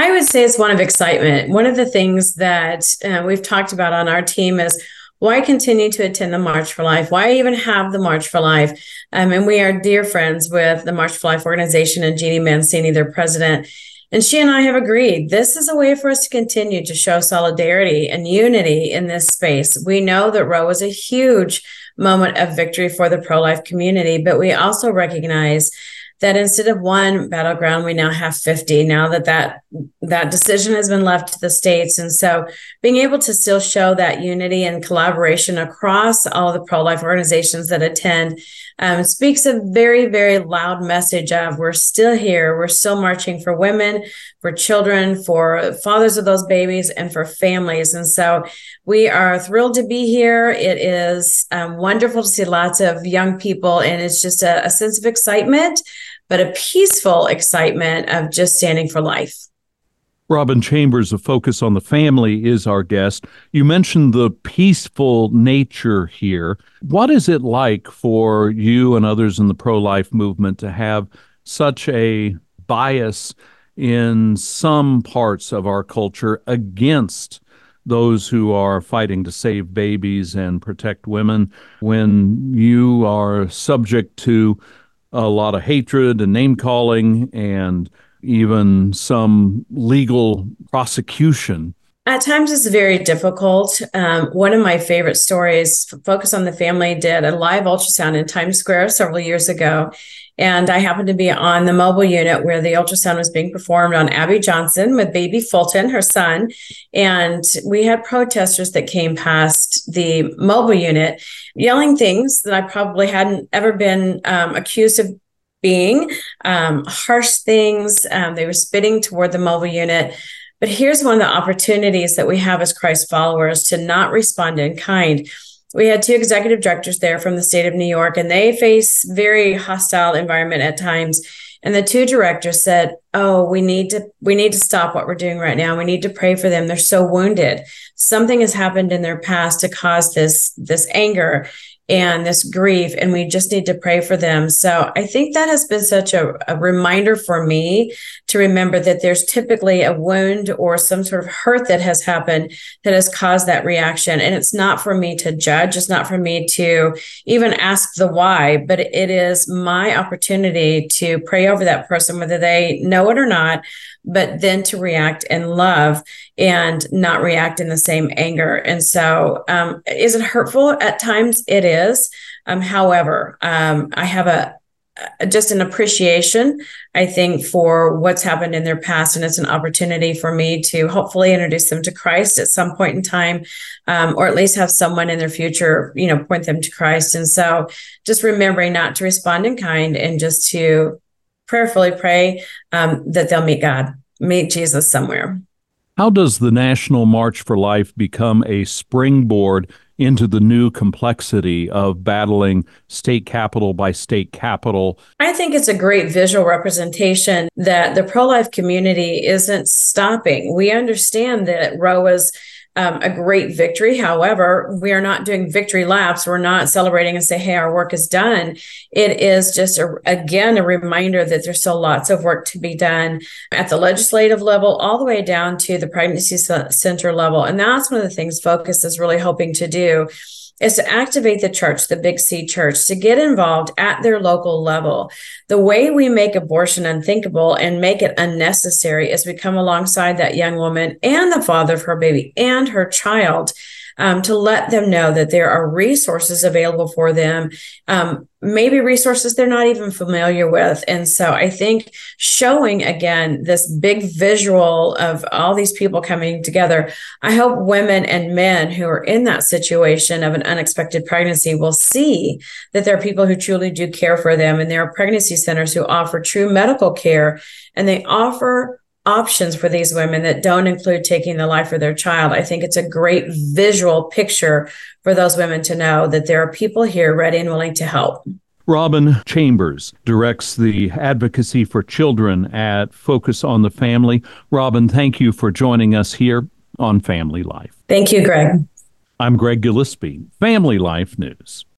I would say it's one of excitement. One of the things that uh, we've talked about on our team is why continue to attend the March for Life? Why even have the March for Life? Um, and we are dear friends with the March for Life organization and Jeanne Mancini, their president. And she and I have agreed this is a way for us to continue to show solidarity and unity in this space. We know that Roe was a huge moment of victory for the pro life community, but we also recognize that instead of one battleground we now have 50 now that that that decision has been left to the states. And so being able to still show that unity and collaboration across all the pro-life organizations that attend um, speaks a very very loud message of we're still here. We're still marching for women for children for fathers of those babies and for families. And so we are thrilled to be here. It is um, wonderful to see lots of young people and it's just a, a sense of excitement but a peaceful excitement of just standing for life. Robyn Chambers of Focus on the Family is our guest. You mentioned the peaceful nature here. What is it like for you and others in the pro life movement to have such a bias in some parts of our culture against those who are fighting to save babies and protect women when you are subject to a lot of hatred and name calling and even some legal prosecution. At times, it's very difficult. Um, one of my favorite stories, Focus on the Family, did a live ultrasound in Times Square several years ago. And I happened to be on the mobile unit where the ultrasound was being performed on Abby Johnson with baby Fulton, her son. And we had protesters that came past the mobile unit yelling things that I probably hadn't ever been um, accused of being um, harsh things. Um, they were spitting toward the mobile unit. But here's one of the opportunities that we have as Christ followers to not respond in kind we had two executive directors there from the state of New York, and they face very hostile environment at times. And the two directors said, "Oh, we need to we need to stop what we're doing right now. We need to pray for them. They're so wounded. Something has happened in their past to cause this this anger and this grief and we just need to pray for them so i think that has been such a, a, reminder for me to remember that there's typically a wound or some sort of hurt that has happened that has caused that reaction and it's not for me to judge it's not for me to even ask the why but it is my opportunity to pray over that person whether they know it or not but then to react in love and not react in the same anger. And so, um, is it hurtful at times? It is. Um, however, um, I have a, just an appreciation, I think, for what's happened in their past. And it's an opportunity for me to hopefully introduce them to Christ at some point in time, um, or at least have someone in their future, you know, point them to Christ. And so just remembering not to respond in kind and just to prayerfully pray um, that they'll meet God, meet Jesus somewhere. How does the National March for Life become a springboard into the new complexity of battling state capital by state capital? I think it's a great visual representation that the pro life community isn't stopping. We understand that Roe was um, a great victory. However, we are not doing victory laps. We're not celebrating and say, hey, our work is done. It is just, a, again, a reminder that there's still lots of work to be done at the legislative level, all the way down to the pregnancy center level. And that's one of the things Focus is really hoping to do is to activate the church, the Big C church, to get involved at their local level. The way we make abortion unthinkable and make it unnecessary is we come alongside that young woman and the father of her baby and her child um, to let them know that there are resources available for them, um, maybe resources they're not even familiar with. And so I think showing again this big visual of all these people coming together, I hope women and men who are in that situation of an unexpected pregnancy will see that there are people who truly do care for them. And there are pregnancy centers who offer true medical care and they offer options for these women that don't include taking the life of their child. I think it's a great visual picture for those women to know that there are people here ready and willing to help. Robyn Chambers directs the advocacy for children at Focus on the Family. Robyn, thank you for joining us here on Family Life. Thank you, Greg. I'm Greg Gillespie, Family Life News.